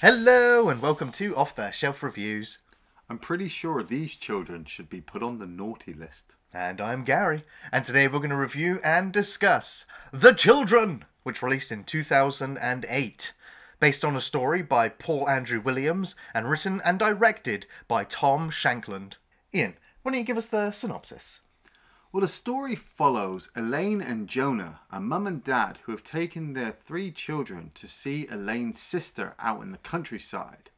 Hello and welcome to Off the Shelf Reviews. I'm pretty sure these children should be put on the naughty list. And I'm Gary, and today we're going to review and discuss The Children, which released in 2008. Based on a story by Paul Andrew Williams and written and directed by Tom Shankland. Iain, why don't you give us the synopsis? Well, the story follows Elaine and Jonah, a mum and dad who have taken their three children to see Elaine's sister out in the countryside.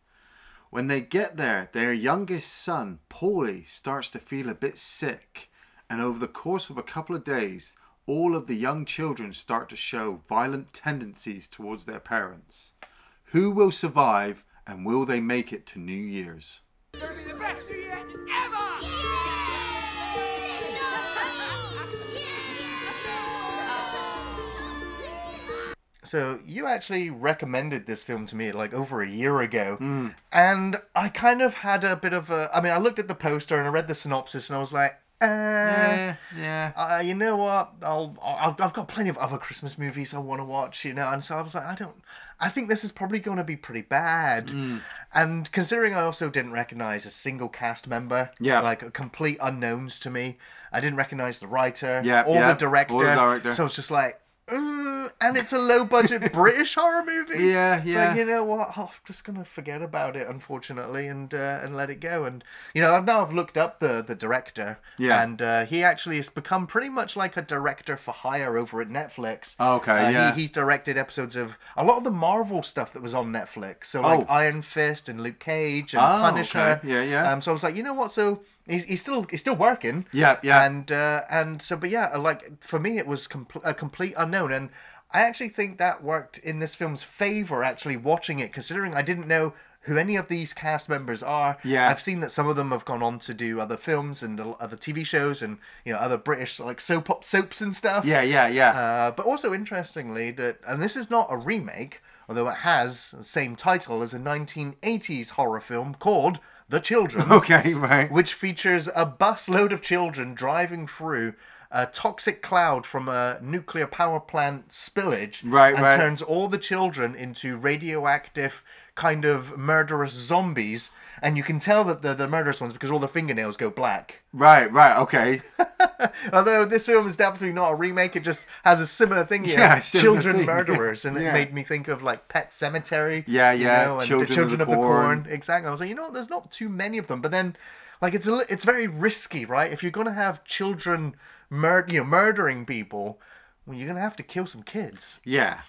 When they get there, their youngest son, Paulie, starts to feel a bit sick, and over the course of a couple of days, all of the young children start to show violent tendencies towards their parents. Who will survive, and will they make it to New Year's? It's gonna be the best New Year ever! So you actually recommended this film to me like over a year ago, Hmm. and I kind of had a bit of a. I mean, I looked at the poster and I read the synopsis, and I was like, uh, Yeah, yeah. uh, you know what? I'll, I'll I've got plenty of other Christmas movies I want to watch, you know, and so I was like, I don't. I think this is probably going to be pretty bad. Mm. And considering I also didn't recognize a single cast member, Yeah. like a complete unknowns to me, I didn't recognize the writer, Yeah, or yeah, the director, or the director. so it's just like. Mm, and it's a low budget British horror movie. Yeah, yeah. Like, you know what? Oh, I'm just gonna forget about it, unfortunately, and uh, and let it go. And you know, I've now I've looked up the the director. Yeah. And uh, he actually has become pretty much like a director for hire over at Netflix. Okay, Uh, yeah. He, he's directed episodes of a lot of the Marvel stuff that was on Netflix. So like Oh. Iron Fist and Luke Cage and Oh, Punisher. okay. Yeah, yeah. Um, so I was like, you know what? So he's, he's still he's still working. Yeah, yeah. And uh, and so, but yeah, like for me, it was compl- a complete unknown, and I actually think that worked in this film's favor. Actually, watching it, considering I didn't know who any of these cast members are. Yeah. I've seen that some of them have gone on to do other films and other TV shows, and you know other British like soap op soaps and stuff. Yeah, yeah, yeah. Uh, but also interestingly that, and this is not a remake, although it has the same title as a 1980s horror film called The Children okay, right. which features a busload of children driving through a toxic cloud from a nuclear power plant spillage Right, and right. turns all the children into radioactive kind of murderous zombies and you can tell that they're the murderous ones because all the fingernails go black Right, right, okay. although this film is definitely not a remake it just has a similar thing here Yeah, similar children thing, murderers and it made me think of like Pet Sematary Yeah, you yeah, know, and Children the of children the of the corn. Corn. exactly i was like you know what, there's not too many of them but then like it's a it's very risky right if you're gonna have children mur- you know murdering people well you're gonna have to kill some kids Yeah.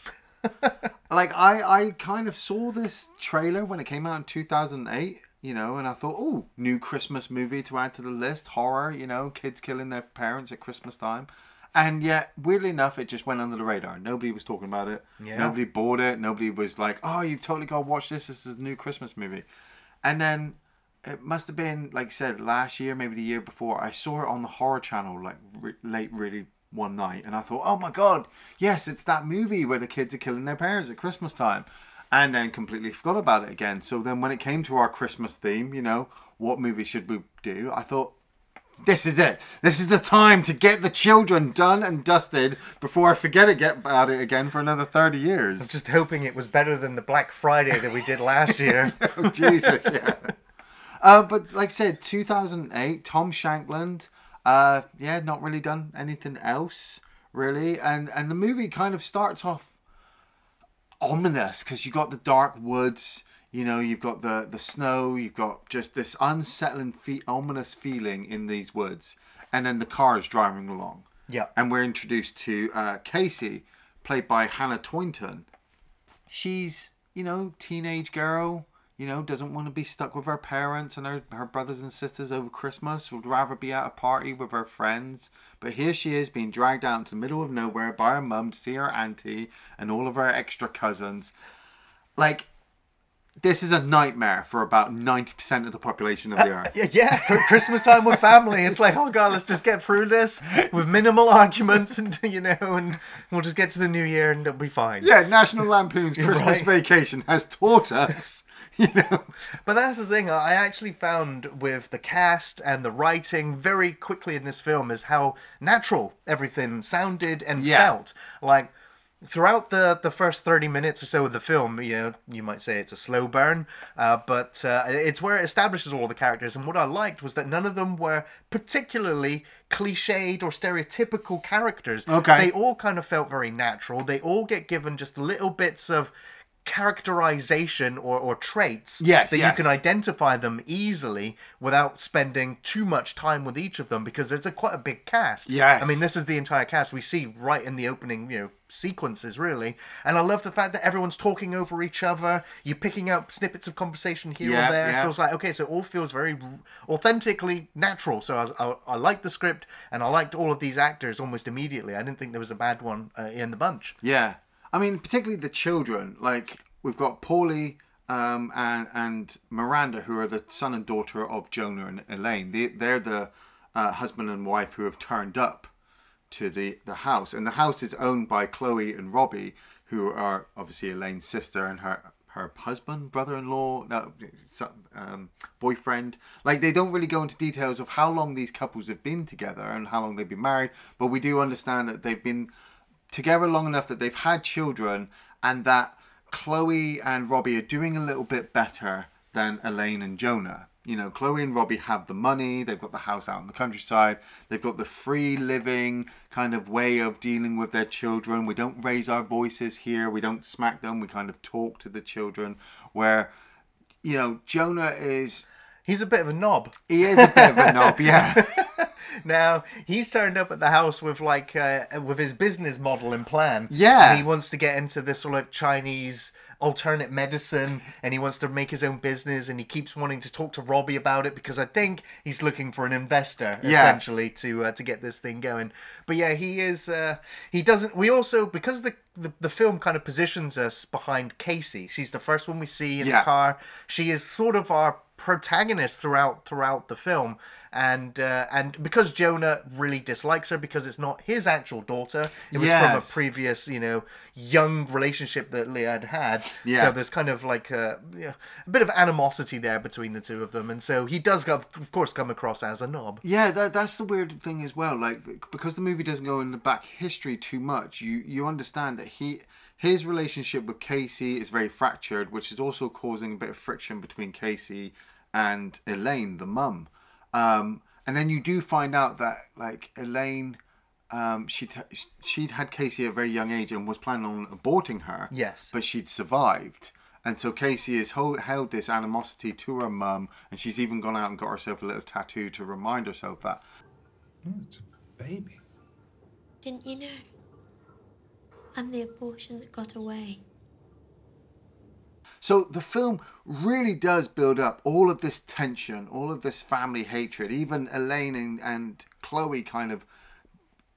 Like I, I kind of saw this trailer when it came out in 2008, you know, and I thought, oh, new Christmas movie to add to the list, horror, you know, kids killing their parents at Christmas time. And yet, weirdly enough, it just went under the radar. Nobody was talking about it. Yeah. Nobody bought it. Nobody was like, oh, you've totally got to watch this. This is a new Christmas movie. And then it must have been, like I said, last year, maybe the year before. I saw it on the horror channel, like re- late, really one night, and I thought, oh my god, yes, it's that movie where the kids are killing their parents at Christmas time, and then completely forgot about it again. So then, when it came to our Christmas theme, you know, what movie should we do? I thought. This is it. This is the time to get the children done and dusted before I forget it, get about it again for another thirty years. just hoping it was better than the black friday that we did last year oh, Jesus, yeah. Uh, but like I said, 2008, Tom Shankland, uh, yeah, not really done anything else, really. And, and the movie kind of starts off ominous because you got the dark woods, you know, you've got the, the snow, you've got just this unsettling, fe- ominous feeling in these woods. And then the car is driving along. yeah And we're introduced to uh, Casey, played by Hannah Tointon. She's, you know, teenage girl, you know, doesn't want to be stuck with her parents and her, her brothers and sisters over Christmas, would rather be at a party with her friends. But here she is being dragged out into the middle of nowhere by her mum to see her auntie and all of her extra cousins. Like, this is a nightmare for about 90% of the population of the uh, earth. yeah, yeah, Christmas time with family. It's like, oh god, let's just get through this with minimal arguments, and you know, and we'll just get to the new year and it'll be fine. Yeah, National Lampoon's Christmas right. Vacation has taught us, you know. But that's the thing I actually found with the cast and the writing very quickly in this film is how natural everything sounded and Yeah. felt. Like throughout the the first 30 minutes or so of the film you know you might say it's a slow burn uh, but uh, it's where it establishes all the characters and what i liked was that none of them were particularly cliched or stereotypical characters Okay. they all kind of felt very natural they all get given just little bits of characterization or, or traits Yes, that yes. you can identify them easily without spending too much time with each of them because there's a quite a big cast. Yes. i mean this is the entire cast we see right in the opening you know sequences really. And i love the fact that everyone's talking over each other. You're picking up snippets of conversation here Yeah, and there yeah. so it's like okay so it all feels very authentically natural. So I, was, I, I liked the script and i liked all of these actors almost immediately. I didn't think there was a bad one uh, in the bunch. Yeah, I mean, particularly the children. Like we've got Paulie um, and and Miranda, who are the son and daughter of Jonah and Elaine. They they're the uh, husband and wife who have turned up to the the house, and the house is owned by Chloe and Robbie, who are obviously Elaine's sister and her her husband, brother-in-law, no, um, boyfriend. Like they don't really go into details of how long these couples have been together and how long they've been married, but we do understand that they've been together long enough that they've had children and that Chloe and Robbie are doing a little bit better than Elaine and Jonah. You know, Chloe and Robbie have the money, they've got the house out in the countryside, they've got the free living kind of way of dealing with their children. We don't raise our voices here, we don't smack them, we kind of talk to the children. Where, you know, Jonah is, he's a bit of a knob he is a bit of a knob, yeah. Now he's turned up at the house with like uh, with his business model and plan. Yeah. and he wants to get into this sort of Chinese alternate medicine, and he wants to make his own business, and he keeps wanting to talk to Robbie about it because I think he's looking for an investor Yeah. essentially to uh, to get this thing going. But yeah, he is. Uh, he doesn't. We also because the, the the film kind of positions us behind Casey. She's the first one we see in Yeah. the car. She is sort of our protagonist throughout throughout the film and uh, and because Jonah really dislikes her because it's not his actual daughter it was from a previous you know young relationship that Leah had had Yeah. so there's kind of like a, yeah, a bit of animosity there between the two of them and so he does go, of course come across as a knob Yeah, that, that's the weird thing as well. Like because the movie doesn't go in the back history too much, you you understand that he his relationship with Casey is very fractured, which is also causing a bit of friction between Casey and Elaine, the mum. Um, and then you do find out that like Elaine, um, she'd she'd had Casey at a very young age and was planning on aborting her. Yes. but she'd survived. And so Casey has ho- held this animosity to her mum, and she's even gone out and got herself a little tattoo to remind herself that. It's a baby. Didn't you know? I'm the abortion that got away. So the film really does build up all of this tension, all of this family hatred. Even Elaine and, and Chloe kind of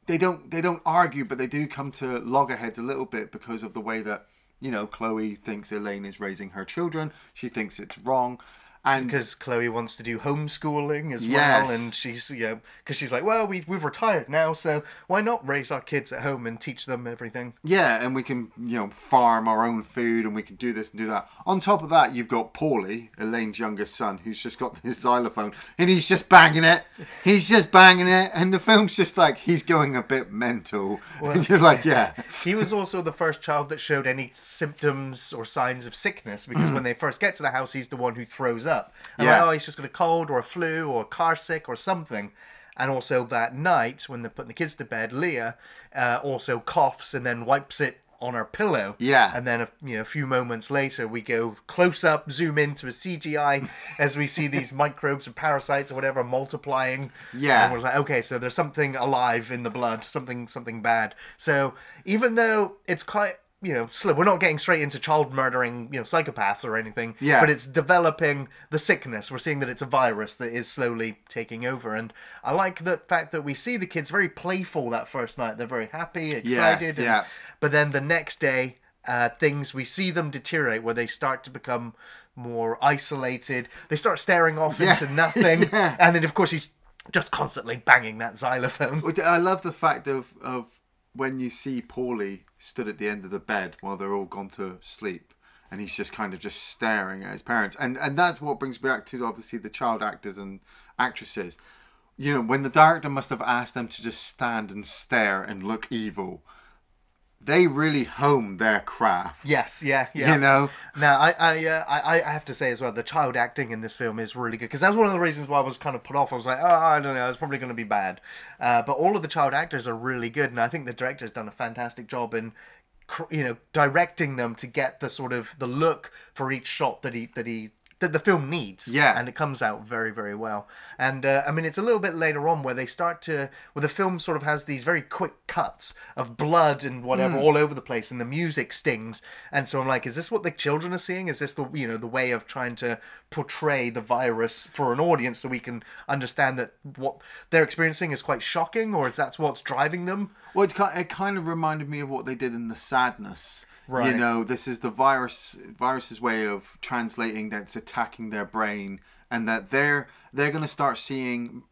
they don't they don't argue, but they do come to loggerheads a little bit because of the way that you know Chloe thinks Elaine is raising her children. She thinks it's wrong, and because Chloe wants to do homeschooling as Yes. well, and she's you know because she's like, well, we we've retired now, so why not raise our kids at home and teach them everything? Yeah, and we can, you know, farm our own food and we can do this and do that. On top of that, you've got Paulie, Elaine's youngest son, who's just got this xylophone and he's just banging it. He's just banging it. And the film's just like, he's going a bit mental. and you're like, yeah. He was also the first child that showed any symptoms or signs of sickness because mm. when they first get to the house, he's the one who throws up. And Yeah. like, oh, he's just got a cold or a flu or car sick or something. And also that night, when they're putting the kids to bed, Leah uh, also coughs and then wipes it on her pillow. Yeah. And then a, you know, a few moments later, we go close up, zoom into a CGI as we see these microbes or parasites or whatever multiplying. Yeah. And we're like, okay, so there's something alive in the blood, something something bad. So even though it's quite you know slow, we're not getting straight into child murdering you know psychopaths or anything. Yeah. But it's developing the sickness. We're seeing that it's a virus that is slowly taking over, and I like the fact that we see the kids very playful that first night. They're very happy, excited. and- yeah. But then the next day. Uh, things we see them deteriorate where they start to become more isolated. They start staring off Yeah. into nothing, Yeah. and then of course he's just constantly banging that xylophone. I love the fact of, of when you see Paulie stood at the end of the bed while they're all gone to sleep. And he's just kind of just staring at his parents, and and that's what brings me back to obviously the child actors and actresses. You know, when the director must have asked them to just stand and stare and look evil, they really hone their craft. Yes, yeah, yeah. You know? Now, I, I, uh, I, I have to say as well, the child acting in this film is really good because that was one of the reasons why I was kind of put off. I was like, oh, I don't know, it's probably going to be bad. Uh, but all of the child actors are really good, and I think the director's done a fantastic job in, you know, directing them to get the sort of the look for each shot that he that he that the film needs. Yeah. and it comes out very very well. And uh, I mean, it's a little bit later on where they start to where the film sort of has these very quick cuts of blood and whatever all over the place, and the music stings. And so I'm like, is this what the children are seeing? Is this the you know the way of trying to portray the virus for an audience so we can understand that what they're experiencing is quite shocking, or is that what's driving them? Well, it kind of reminded me of what they did in the sadness. Right. You know, this is the virus virus's way of translating that it's attacking their brain, and that they're they're going to start seeing,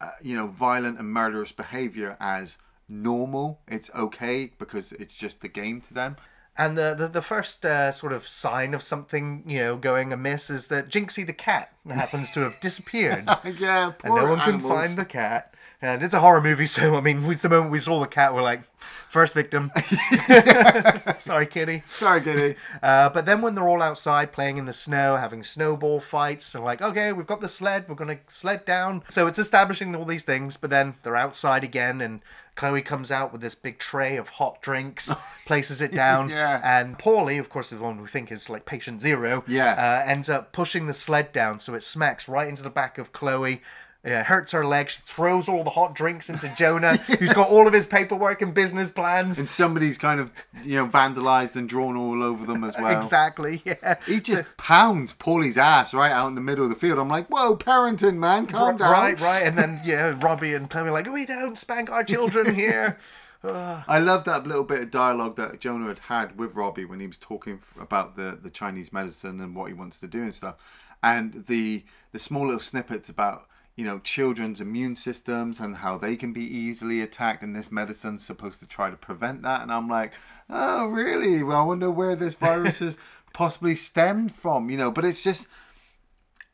uh, you know, violent and murderous behavior as normal. It's okay because it's just the game to them. And the the, the first uh, sort of sign of something you know going amiss is that Jinxie the cat happens to have disappeared. yeah, and no one can find the cat. And it's a horror movie, so I mean, with the moment we saw the cat, we're like, first victim. Sorry, kitty. Sorry, Giddy. Uh, but then when they're all outside playing in the snow, having snowball fights, they're like, okay, we've got the sled, we're gonna sled down. So it's establishing all these things, but then they're outside again, and Chloe comes out with this big tray of hot drinks, places it down, Yeah. and Paulie, of course, is the one we think is like patient zero, Yeah. uh, ends up pushing the sled down, so it smacks right into the back of Chloe. Yeah, hurts her leg. She throws all the hot drinks into Jonah, who's got all of his paperwork and business plans. And somebody's kind of, you know, vandalized and drawn all over them as well. Exactly. Yeah. He just pounds Paulie's ass right out in the middle of the field. I'm like, whoa, parenting, man, calm down. Right, right. And then yeah, Robbie and Chloe are like, we don't spank our children here. I love that little bit of dialogue that Jonah had had with Robbie when he was talking about the, the Chinese medicine and what he wants to do and stuff, and the the small little snippets about you know children's immune systems and how they can be easily attacked, and this medicine's supposed to try to prevent that. And I'm like, oh really? Well, I wonder where this virus has possibly stemmed from. You know, but it's just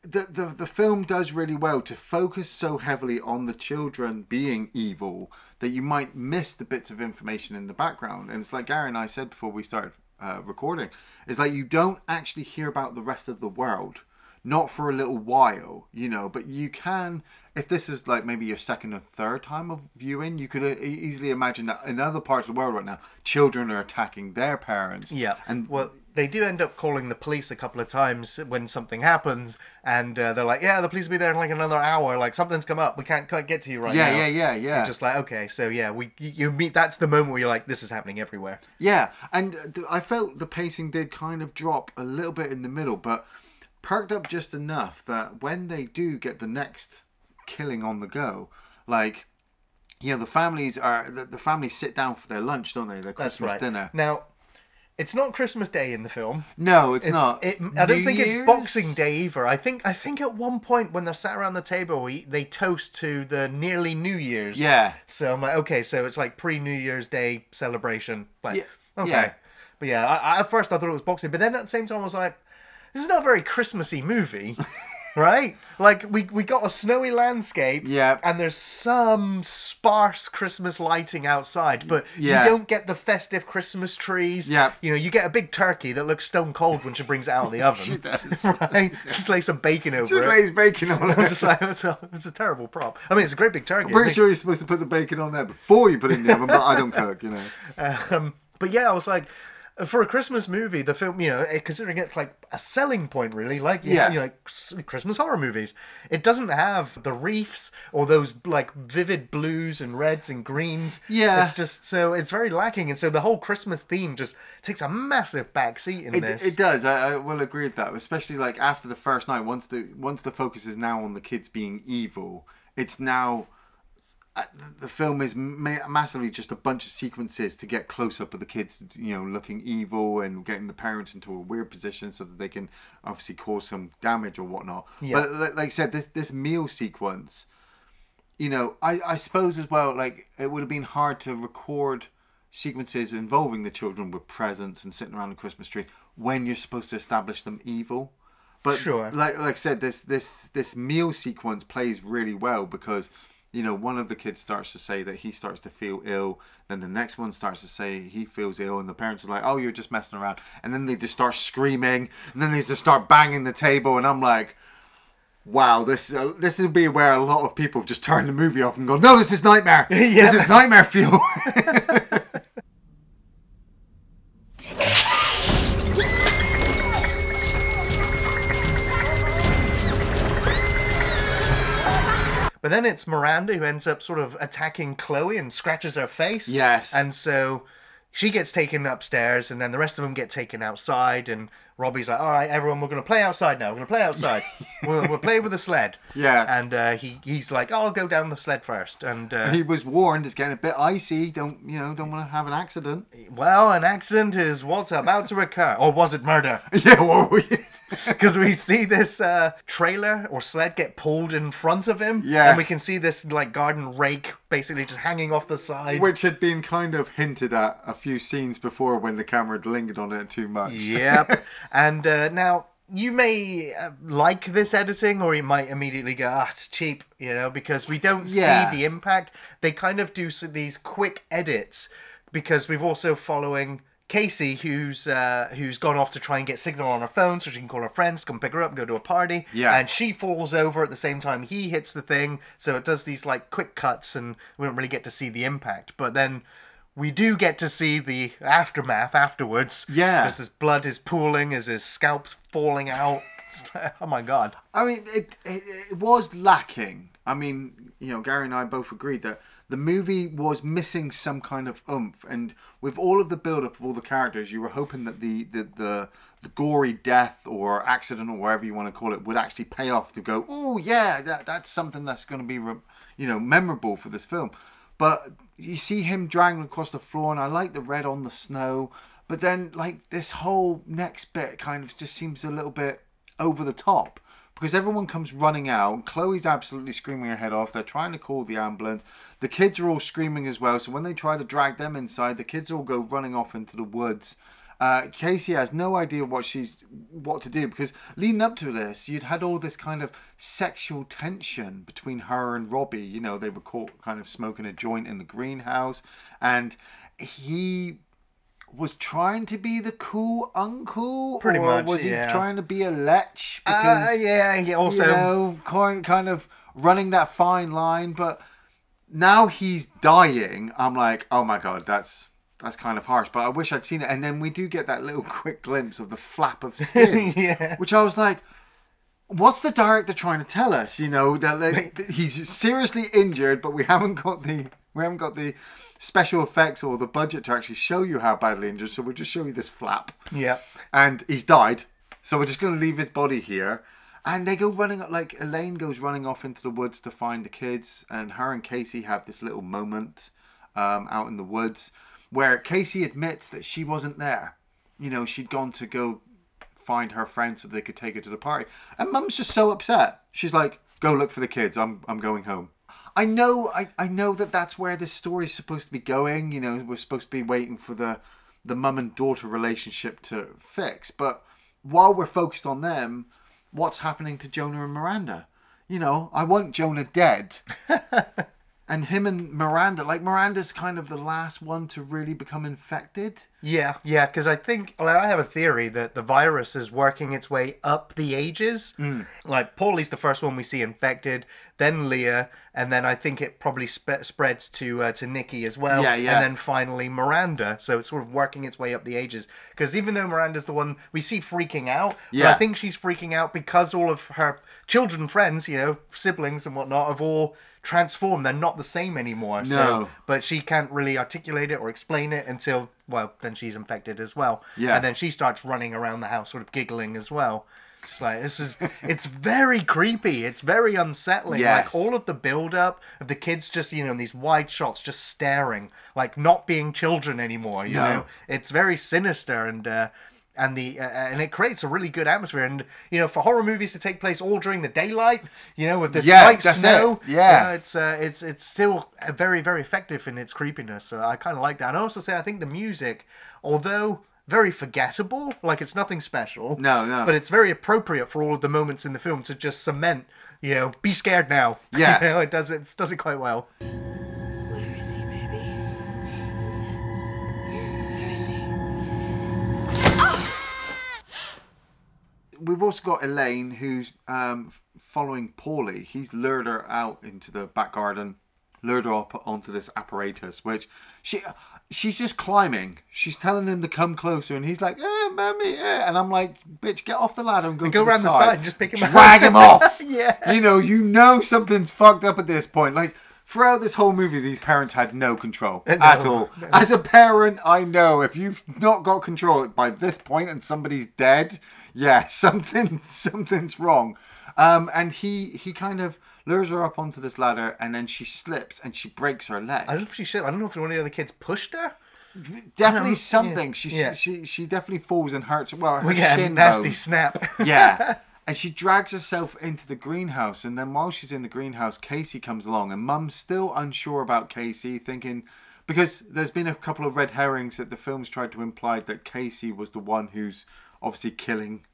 the, the the film does really well to focus so heavily on the children being evil that you might miss the bits of information in the background. And it's like Gary and I said before we started uh, recording, it's like you don't actually hear about the rest of the world, not for a little while, you know. But you can, if this is like maybe your second or third time of viewing, you could uh, easily imagine that in other parts of the world right now, children are attacking their parents. Yeah. and well, they do end up calling the police a couple of times when something happens, and uh, they're like, "Yeah, the police will be there in like another hour. Like something's come up. We can't quite get to you right Yeah, now." yeah, yeah, yeah. You're just like, okay, so yeah, we you, you meet. That's the moment where you're like, this is happening everywhere. Yeah, and uh, I felt the pacing did kind of drop a little bit in the middle, but perked up just enough that when they do get the next killing on the go, like you know, the families are the, the families sit down for their lunch, don't they? Their Christmas right. dinner. Now, it's not Christmas Day in the film. No, it's, It's, not. It, I don't New think it's Boxing Day either. I think I think at one point when they're sat around the table, we, they toast to the nearly New Year's. Yeah. So I'm like, okay, so it's like pre New Year's Day celebration. But Yeah, okay. yeah. But yeah, I, I, at first I thought it was Boxing, but then at the same time I was like, this is not a very Christmassy movie. Right, like we we got a snowy landscape, Yeah. and there's some sparse Christmas lighting outside, but Yeah. you don't get the festive Christmas trees. Yeah. you know, you get a big turkey that looks stone cold when she brings it out of the oven. She does. right? Just lay some bacon over Just it. lays bacon on I'm just like, it's a, it's a terrible prop. I mean, it's a great big turkey. I'm pretty sure you're supposed to put the bacon on there before you put it in the oven, but I don't cook, you know. Um, but yeah, I was like, for a Christmas movie, the film, you know, eh, considering it's like a selling point, really, like you Yeah. you know, like Christmas horror movies, it doesn't have the reefs or those like vivid blues and reds and greens. Yeah. it's just so it's very lacking, and so the whole Christmas theme just takes a massive backseat in It, this. it does. I, I will agree with that. Especially like after the first night, once the once the focus is now on the kids being evil, it's now the film is massively just a bunch of sequences to get close up of the kids, you know, looking evil and getting the parents into a weird position so that they can obviously cause some damage or whatnot. Yeah. But like, I said, this this meal sequence, you know, I I suppose as well, like it would have been hard to record sequences involving the children with presents and sitting around the Christmas tree when you're supposed to establish them evil. But Sure. like like I said, this this this meal sequence plays really well because you know, one of the kids starts to say that he starts to feel ill. Then the next one starts to say he feels ill, and the parents are like, "Oh, you're just messing around." And then they just start screaming, and then they just start banging the table, and I'm like, "Wow, this uh, this would be where a lot of people have just turned the movie off and go, no, this is nightmare. Yeah. This is nightmare fuel." But then it's Miranda who ends up sort of attacking Chloe and scratches her face. Yes. And so she gets taken upstairs, and then the rest of them get taken outside. And Robbie's like, "All right, everyone, we're going to play outside now. We're going to play outside. we'll, we'll play with the sled." Yeah. And uh, he he's like, "Oh, I'll go down the sled first. And uh, he was warned it's getting a bit icy. Don't you know? Don't want to have an accident. well, an accident is what's about to occur, or was it murder? yeah. Well, Because we see this uh, trailer or sled get pulled in front of him. Yeah. And we can see this like garden rake basically just hanging off the side. which had been kind of hinted at a few scenes before when the camera had lingered on it too much. yep. And uh, now you may uh, like this editing, or you might immediately go, "Ah, it's cheap," you know, because we don't Yeah. see the impact. They kind of do these quick edits because we've also following. Casey, who's uh, who's gone off to try and get signal on her phone so she can call her friends, come pick her up, go to a party. Yeah. And she falls over at the same time he hits the thing, so it does these like quick cuts, and we don't really get to see the impact. But then we do get to see the aftermath afterwards. Yeah. As his blood is pooling, as his scalp's falling out. oh my god. I mean, it, it it was lacking. I mean, you know, Gary and I both agreed that the movie was missing some kind of oomph, and with all of the build-up of all the characters, you were hoping that the the the, the gory death or accident or whatever you want to call it would actually pay off to go, oh yeah, that that's something that's going to be, you know, memorable for this film. But you see him dragging across the floor, and I like the red on the snow. But then, like this whole next bit, kind of just seems a little bit over the top because everyone comes running out. Chloe's absolutely screaming her head off. They're trying to call the ambulance. The kids are all screaming as well. So when they try to drag them inside, the kids all go running off into the woods. Uh, Casey has no idea what she's what to do because leading up to this, you'd had all this kind of sexual tension between her and Robbie. You know, they were caught kind of smoking a joint in the greenhouse, and he was trying to be the cool uncle, Pretty or much, was he trying to be a lech? Uh, yeah, he also. you know, kind kind of running that fine line. But now he's dying. I'm like, oh my god, that's that's kind of harsh. But I wish I'd seen it. And then we do get that little quick glimpse of the flap of skin, Yeah. which I was like. What's the director trying to tell us? You know that like, he's seriously injured, but we haven't got the we haven't got the special effects or the budget to actually show you how badly injured. So we'll just show you this flap Yeah. and he's died. So we're just going to leave his body here. And they go running, up, like Elaine goes running off into the woods to find the kids, and her and Casey have this little moment um, out in the woods where Casey admits that she wasn't there. You know, she'd gone to go find her friend so they could take her to the party. And Mum's just so upset. She's like, "Go look for the kids. I'm I'm going home." I know, I, I know that that's where this story's supposed to be going. You know, we're supposed to be waiting for the the mum and daughter relationship to fix. But while we're focused on them, what's happening to Jonah and Miranda? You know, I want Jonah dead. and him and Miranda, like Miranda's kind of the last one to really become infected. Yeah, yeah, because I think well, I have a theory that the virus is working its way up the ages. Hmm. Like Paulie's the first one we see infected, then Leah, and then I think it probably spe- spreads to uh, to Nikki as well. Yeah, yeah. And then finally Miranda. So it's sort of working its way up the ages. Because even though Miranda's the one we see freaking out, Yeah. I think she's freaking out because all of her children, friends, you know, siblings and whatnot, have all transformed. They're not the same anymore. So No. but she can't really articulate it or explain it until well then she's infected as well Yeah. and then she starts running around the house sort of giggling as well it's like this is it's very creepy it's very unsettling Yes. like all of the build up of the kids just you know in these wide shots just staring like not being children anymore you No. know it's very sinister and uh and the uh, and it creates a really good atmosphere and you know for horror movies to take place all during the daylight you know with this Yeah, bright snow it. Yeah. you know, it's uh, it's it's still uh, very very effective in its creepiness. So I kind of like that. And I also say I think the music, although very forgettable, like it's nothing special. No, no. But it's very appropriate for all of the moments in the film to just cement you know, be scared now. Yeah. you know, it does it does it quite well. We've also got Elaine, who's um, following Paulie. He's lured her out into the back garden, lured her up onto this apparatus, which she she's just climbing. She's telling him to come closer, and he's like, "Eh, mommy," eh. and I'm like, "Bitch, get off the ladder and go, Go to around the side. side and just pick him up." drag him off." Yeah. you know, you know something's fucked up at this point. Like throughout this whole movie, these parents had no control no, at all. no. As a parent, I know if you've not got control by this point and somebody's dead, yeah, something something's wrong. Um, and he he kind of lures her up onto this ladder, and then she slips and she breaks her leg. I don't know if she should. I don't know if one of the other kids pushed her. definitely something. yeah, She, yeah. she she definitely falls and hurts. Well, her We get a nasty bone. snap. yeah. And she drags herself into the greenhouse, and then while she's in the greenhouse, Casey comes along, and Mum's still unsure about Casey, thinking because there's been a couple of red herrings that the films tried to imply that Casey was the one who's obviously killing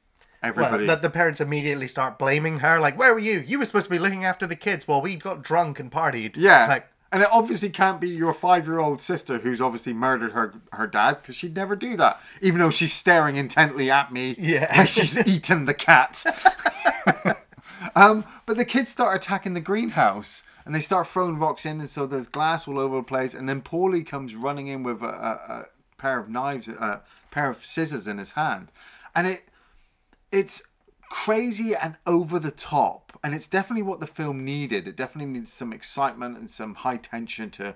Well, everybody. that the parents immediately start blaming her, like, "Where were you? You were supposed to be looking after the kids while we got drunk and partied." yeah. It's like, and it obviously can't be your five-year-old sister who's obviously murdered her her dad because she'd never do that, even though she's staring intently at me Yeah. like she's eaten the cat. um, but the kids start attacking the greenhouse and they start throwing rocks in, and so there's glass all over the place. And then Paulie comes running in with a, a, a pair of knives, a pair of scissors in his hand, and it it's crazy and over the top. And it's definitely what the film needed. It definitely needs some excitement and some high tension to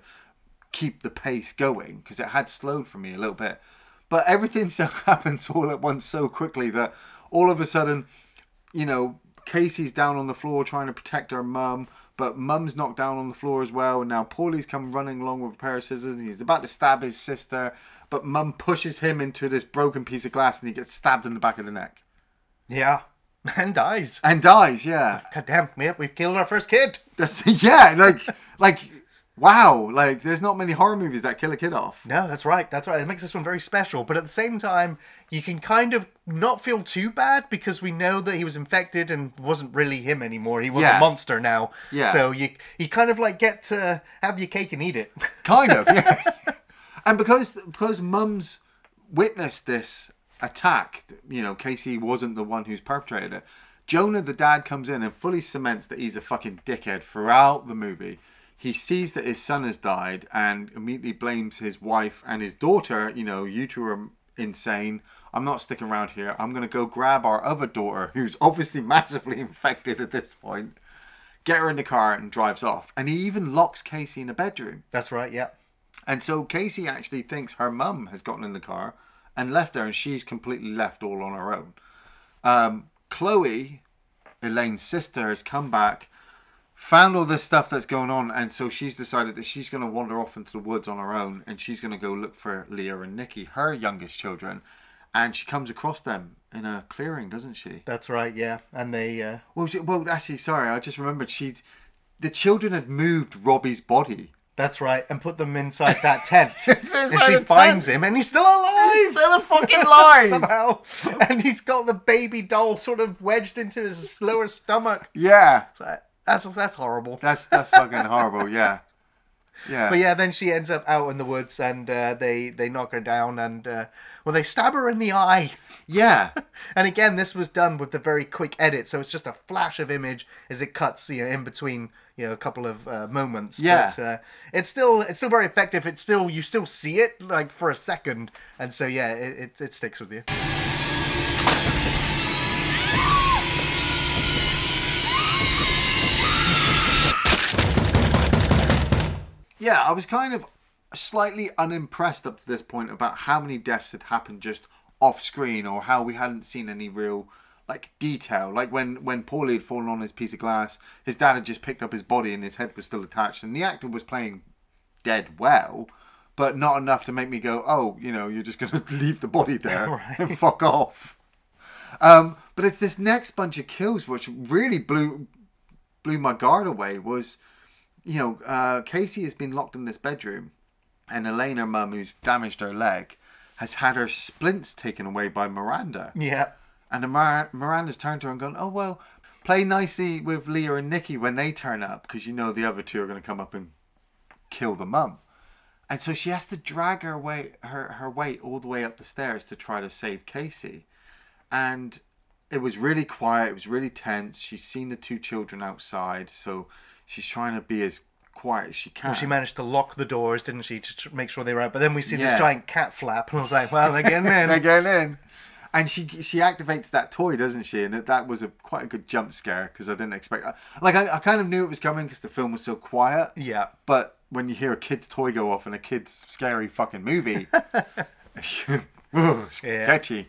keep the pace going because it had slowed for me a little bit. But everything so happens all at once so quickly that all of a sudden you know casey's down on the floor trying to protect her mum but mum's knocked down on the floor as well. And now paulie's come running along with a pair of scissors and he's about to stab his sister but mum pushes him into this broken piece of glass and he gets stabbed in the back of the neck yeah, and dies. and dies. Yeah, God damn, yeah, we've killed our first kid. that's yeah. Like like wow. Like there's not many horror movies that kill a kid off. No, that's right. That's right. It makes this one very special. But at the same time, you can kind of not feel too bad because we know that he was infected and wasn't really him anymore. He was Yeah. a monster now. Yeah. So you you kind of like get to have your cake and eat it. Kind of. Yeah. and because because Mum's witnessed this attack, you know, Casey wasn't the one who's perpetrated it. Jonah, the dad, comes in and fully cements that he's a fucking dickhead throughout the movie. He sees that his son has died and immediately blames his wife and his daughter. You know, you two are insane. I'm not sticking around here. I'm going to go grab our other daughter, who's obviously massively infected at this point, get her in the car and drives off. And he even locks Casey in a bedroom. That's right. Yeah. And so Casey actually thinks her mum has gotten in the car and left her, and she's completely left all on her own. Um, Chloe, Elaine's sister, has come back, found all this stuff that's going on, and so she's decided that she's going to wander off into the woods on her own, and she's going to go look for Leah and Nikki, her youngest children. And she comes across them in a clearing, doesn't she? That's right. Yeah. And they. Uh, Well, she, well, actually, sorry, I just remembered she'd. The children had moved Robbie's body. That's right. And put them inside that tent. and she finds tent. him, and he's still alive. He's still a fucking live! somehow, and he's got the baby doll sort of wedged into his lower stomach. Yeah. So That's that's horrible. That's that's fucking horrible. Yeah, yeah. But yeah, then she ends up out in the woods, and uh, they they knock her down, and uh, well, they stab her in the eye. yeah, And again, this was done with the very quick edit, so it's just a flash of image as it cuts, you know, in between, you know, a couple of uh, moments. Yeah. But, uh, it's still it's still very effective. It's still you still see it like for a second, and so yeah, it it, it sticks with you. yeah. I was kind of slightly unimpressed up to this point about how many deaths had happened just off screen, or how we hadn't seen any real like detail. Like when when Paulie had fallen on his piece of glass, his dad had just picked up his body and his head was still attached, and the actor was playing dead well. But not enough to make me go, oh, you know, you're just going to leave the body there Right. and fuck off. Um, but it's this next bunch of kills which really blew blew my guard away. Was you know uh, Casey has been locked in this bedroom, and Elaine, her mum, who's damaged her leg, has had her splints taken away by Miranda. Yeah. And Miranda's turned to her and gone, "Oh well, play nicely with Leah and Nikki when they turn up because you know the other two are going to come up and kill the mum. And so she has to drag her way her, her weight all the way up the stairs to try to save Casey. And it was really quiet, it was really tense. She's seen the two children outside, so she's trying to be as quiet as she can. She managed to lock the doors, didn't she, to make sure they were out? But then we see Yeah. this giant cat flap, and I was like, well, they're getting in. They're getting in. And she she activates that toy, doesn't she? And it, that was a quite a good jump scare because I didn't expect. Uh, like I, I kind of knew it was coming because the film was so quiet. yeah. But when you hear a kid's toy go off in a kid's scary fucking movie, Ooh, sketchy.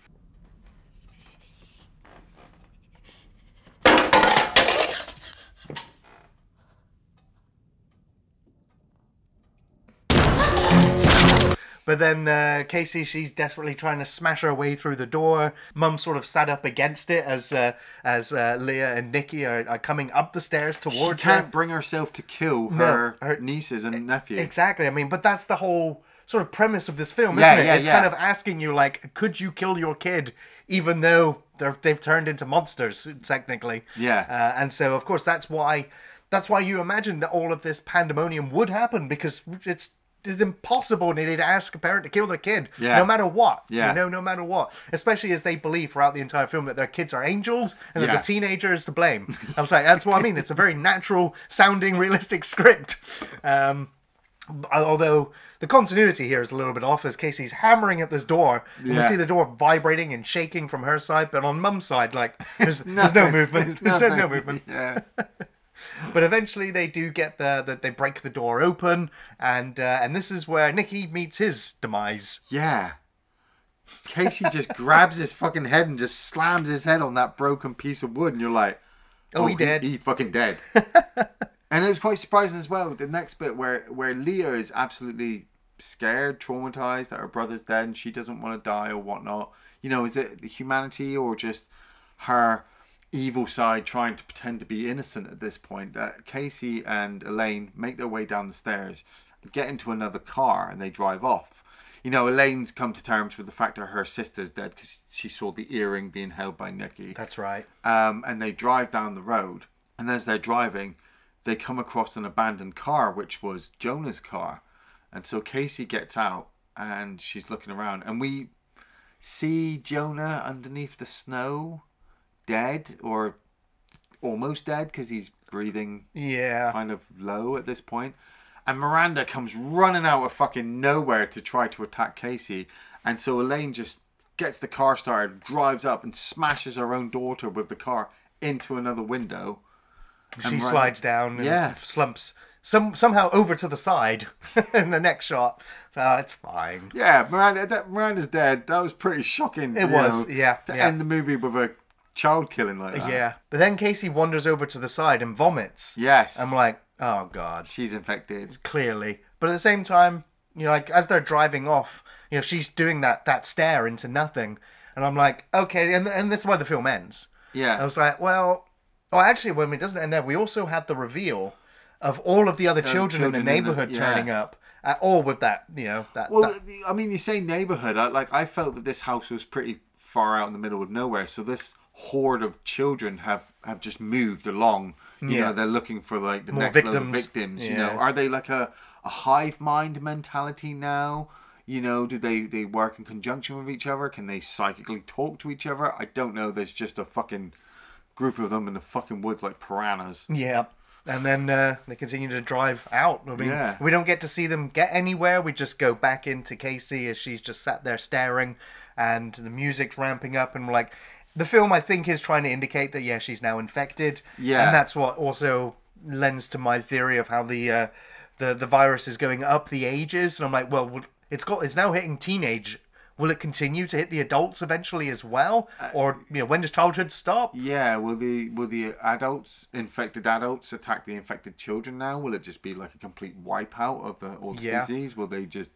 But then uh, Casey, she's desperately trying to smash her way through the door. Mum sort of sat up against it as uh, as uh, Leah and Nikki are, are coming up the stairs towards. She can't her. bring herself to kill No, her, her- nieces and nephew. Exactly. I mean, but that's the whole sort of premise of this film, isn't it? yeah, it's yeah. kind of asking you like, could you kill your kid, even though they're they've turned into monsters technically? Yeah. Uh, and so, of course, that's why that's why you imagine that all of this pandemonium would happen because it's. It's impossible nearly to ask a parent to kill their kid, Yeah. no matter what. Yeah. You know, no matter what. Especially as they believe throughout the entire film that their kids are angels and that Yeah. the teenager is to blame. I'm sorry, that's what I mean. It's a very natural sounding, realistic script. Um, although the continuity here is a little bit off as Casey's hammering at this door. And you Yeah. see the door vibrating and shaking from her side, but on Mum's side, like there's, there's no movement. There's There's, no movement. Yeah. But eventually they do get the, the they break the door open, and uh, and this is where Nicky meets his demise. Yeah. Casey just grabs his fucking head and just slams his head on that broken piece of wood, and you're like, Oh, he dead. He, fucking dead. and it was quite surprising as well. The next bit where where Leah is absolutely scared, traumatized that her brother's dead, and she doesn't want to die or whatnot. You know, is it the humanity or just her evil side trying to pretend to be innocent at this point? That Casey and Elaine make their way down the stairs, get into another car, and they drive off. You know, Elaine's come to terms with the fact that her sister's dead because she saw the earring being held by Nikki That's right. um, and they drive down the road. And as they're driving, they come across an abandoned car, which was Jonah's car. And so Casey gets out and she's looking around, and we see Jonah underneath the snow, dead or almost dead because he's breathing Yeah. kind of low at this. And Miranda comes running out of fucking nowhere to try to attack Casey. And so Elaine just gets the car started, drives up, and smashes her own daughter with the car into another window. She And Miranda- slides down and Yeah. slumps some somehow over to the side in the next shot. So uh, it's fine. Yeah, Miranda. That, Miranda's dead. That was pretty shocking. It was, know, yeah, To yeah. end the movie with a child killing like that. Yeah. But then Casey wanders over to the side and vomits. Yes. I'm like, oh god. She's infected. clearly. But at the same time, you know, like as they're driving off, you know, she's doing that that stare into nothing, and I'm like, okay, and and this is why the film ends. Yeah. I was like, well, well, actually, when it doesn't end there, we also had the reveal of all of the other children, in children in the the- neighborhood yeah. turning up, uh, all with that, you know, that. Well, that- I mean, you say neighborhood. I, like I felt that this house was pretty far out in the middle of nowhere, so this horde of children have have just moved along. You Yeah. know, they're looking for like the More next victims. victims. You know, are they like a a hive mind mentality now? You know, do they they work in conjunction with each other? Can they psychically talk to each other? I don't know. There's just a fucking group of them in the fucking woods like piranhas. Yeah. And then uh, they continue to drive out. I mean, Yeah. we don't get to see them get anywhere. We just go back into Casey as she's just sat there staring, and the music's ramping up. And we're like, the film, I think, is trying to indicate that, yeah, she's now infected. Yeah. And that's what also lends to my theory of how the uh, the, the virus is going up the ages. And I'm like, well, it's got it's now hitting teenage. Will it continue to hit the adults eventually as well? Or, you know, when does childhood stop? Yeah, will the will the adults, infected adults, attack the infected children now? Will it just be like a complete wipeout of the all Yeah. species? Will they just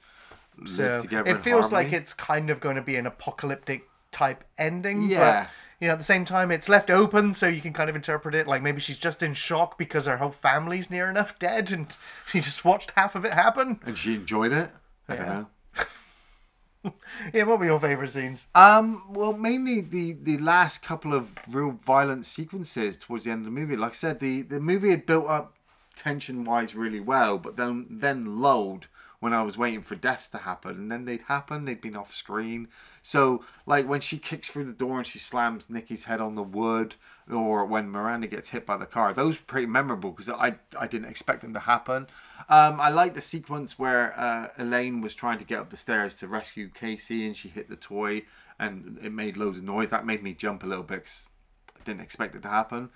live So together? it feels like it's kind of going to be an apocalyptic type ending. Yeah. But, you know, at the same time, it's left open so you can kind of interpret it like maybe she's just in shock because her whole family's near enough dead and she just watched half of it happen. and she enjoyed it. I Yeah. don't know. yeah, what were your favourite scenes? Um, well, mainly the the last couple of real violent sequences towards the end of the movie. Like I said, the the movie had built up tension wise really well, but then then lulled when I was waiting for deaths to happen, and then they'd happen. They'd been off screen. So, like when she kicks through the door and she slams Nikki's head on the wood, or when Miranda gets hit by the car, those were pretty memorable because I I didn't expect them to happen. Um, I like the sequence where uh, Elaine was trying to get up the stairs to rescue Casey, and she hit the toy, and it made loads of noise. That made me jump a little bit. 'cause I didn't expect it to happen.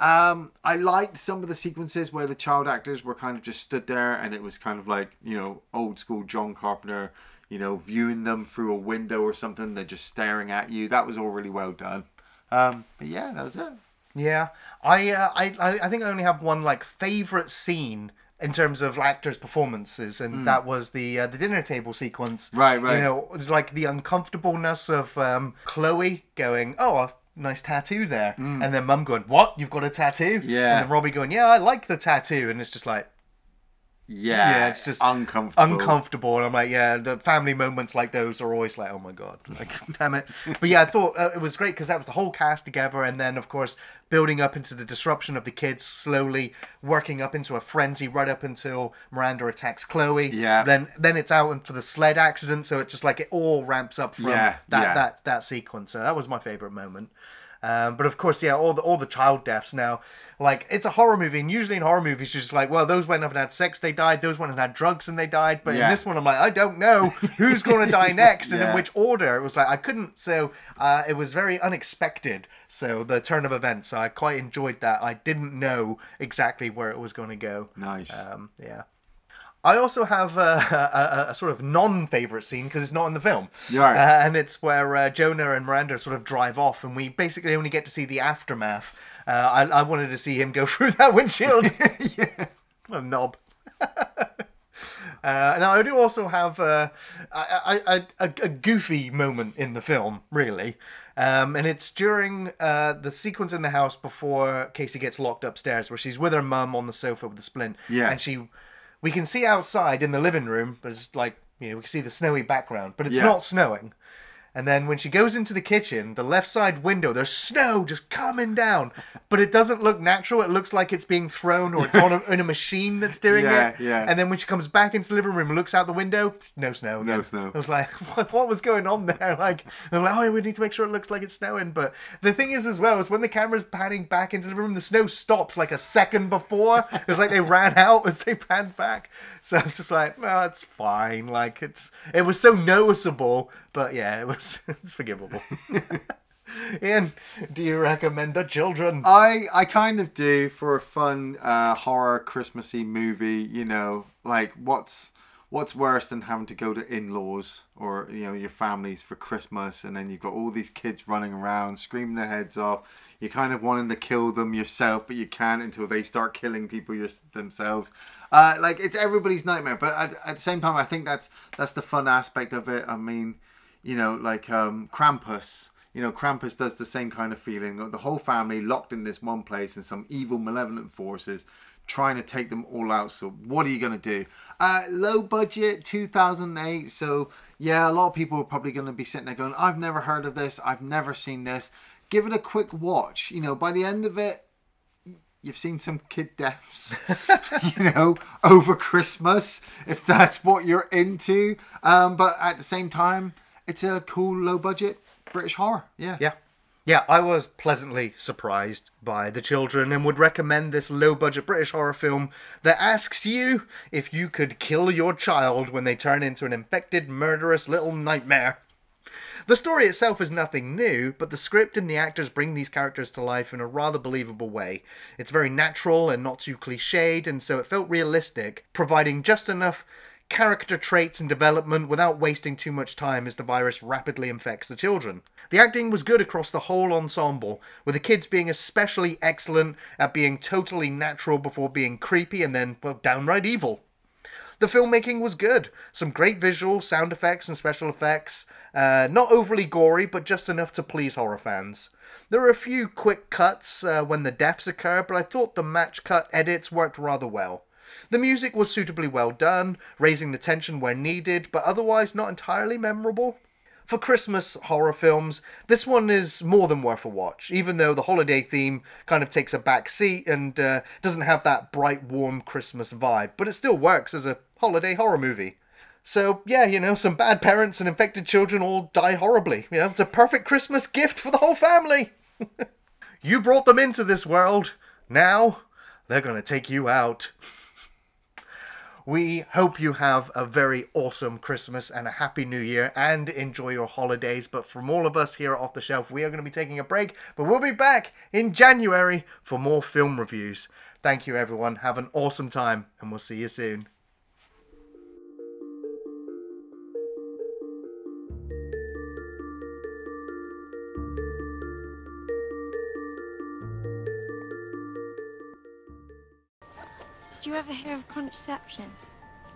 Um, I liked some of the sequences where the child actors were kind of just stood there, and it was kind of like you know old school John Carpenter, you know, viewing them through a window or something. They're just staring at you. That was all really well done. Um, but yeah, that was it. Yeah, I, uh, I, I think I only have one like favorite scene in terms of actors' performances, and that was the uh, the dinner table sequence. Right, right. You know, like the uncomfortableness of um, Chloe going, "Oh, nice tattoo there," mm. and then Mum going, "What? You've got a tattoo?" Yeah. And then Robbie going, "Yeah, I like the tattoo," and it's just like Yeah, Yeah, it's just uncomfortable. uncomfortable, and I'm like, yeah, the family moments like those are always like, oh my god, like, damn it. But yeah, I thought uh, it was great because that was the whole cast together, and then of course building up into the disruption of the kids, slowly working up into a frenzy, right up until Miranda attacks Chloe. Yeah. Then then it's out and for the sled accident, so it's just like it all ramps up from Yeah, that yeah. that that sequence. So that was my favorite moment. Um, but of course, yeah, all the all the child deaths now. Like it's a horror movie, and usually in horror movies, you're just like, well, those went up and had sex, they died. Those went and had drugs, and they died. But in this one, I'm like, I don't know who's going to die next, and in which order. It was like I couldn't. So uh, it was very unexpected. So the turn of events, so I quite enjoyed that. I didn't know exactly where it was going to go. Nice. Um, yeah. I also have a, a, a- a sort of non-favorite scene because it's not in the film, right. uh, and it's where uh, Jonah and Miranda sort of drive off, and we basically only get to see the aftermath. Uh, I, I wanted to see him go through that windshield. yeah, what a knob. Uh, now I do also have uh, I, I, a, a goofy moment in the film, really, um, and it's during uh, the sequence in the house before Casey gets locked upstairs, where she's with her mum on the sofa with the splint, Yeah. and she, we can see outside in the living room, it's like you know we can see the snowy background, but it's Yeah. not snowing. And then when she goes into the kitchen, the left side window, there's snow just coming down, but it doesn't look natural. It looks like it's being thrown or it's on a, in a machine that's doing Yeah, it. yeah. And then when she comes back into the living room and looks out the window, no snow. No snow. I was like, what, what was going on there? Like, I'm like, oh, we need to make sure it looks like it's snowing. But the thing is, as well, is when the camera's panning back into the room, the snow stops like a second before. It's like they ran out as they panned back. So I was just like, well, it's fine. Like, it's it was so noticeable, but yeah, it was it's forgivable. Iain, do you recommend the children? I I kind of do for a fun uh, horror Christmassy movie. You know, like what's what's worse than having to go to in-laws or you know your families for Christmas, and then you've got all these kids running around screaming their heads off. You're kind of wanting to kill them yourself, but you can't until they start killing people your, themselves. Uh, like it's everybody's nightmare. But at, at the same time, I think that's that's the fun aspect of it. I mean, you know, like um, Krampus. You know, Krampus does the same kind of feeling. The whole family locked in this one place, and some evil, malevolent forces trying to take them all out. So, what are you going to do? Uh, low budget, 2008. So, yeah, a lot of people are probably going to be sitting there going, I've never heard of this. I've never seen this. Give it a quick watch. You know, by the end of it, you've seen some kid deaths, you know, over Christmas, if that's what you're into. Um, but at the same time, it's a cool, low budget British horror. Yeah. Yeah. Yeah, I was pleasantly surprised by The Children and would recommend this low budget British horror film that asks you if you could kill your child when they turn into an infected, murderous little nightmare. The story itself is nothing new, but the script and the actors bring these characters to life in a rather believable way. It's very natural and not too cliched, and so it felt realistic, providing just enough character traits and development without wasting too much time as the virus rapidly infects the children. The acting was good across the whole ensemble, with the kids being especially excellent at being totally natural before being creepy and then, well, downright evil. The filmmaking was good. Some great visual, sound effects, and special effects. Uh, not overly gory, but just enough to please horror fans. There were a few quick cuts uh, when the deaths occur, but I thought the match cut edits worked rather well. The music was suitably well done, raising the tension where needed, but otherwise not entirely memorable. For Christmas horror films, this one is more than worth a watch, even though the holiday theme kind of takes a back seat and uh, doesn't have that bright, warm Christmas vibe, but it still works as a holiday horror movie. So, yeah, you know, some bad parents and infected children all die horribly. You know, it's a perfect Christmas gift for the whole family. you brought them into this world. Now, they're going to take you out. We hope you have a very awesome Christmas and a happy new year and enjoy your holidays. But from all of us here Off the Shelf, we are going to be taking a break, but we'll be back in January for more film reviews. Thank you, everyone. Have an awesome time, and we'll see you soon. You ever hear of contraception?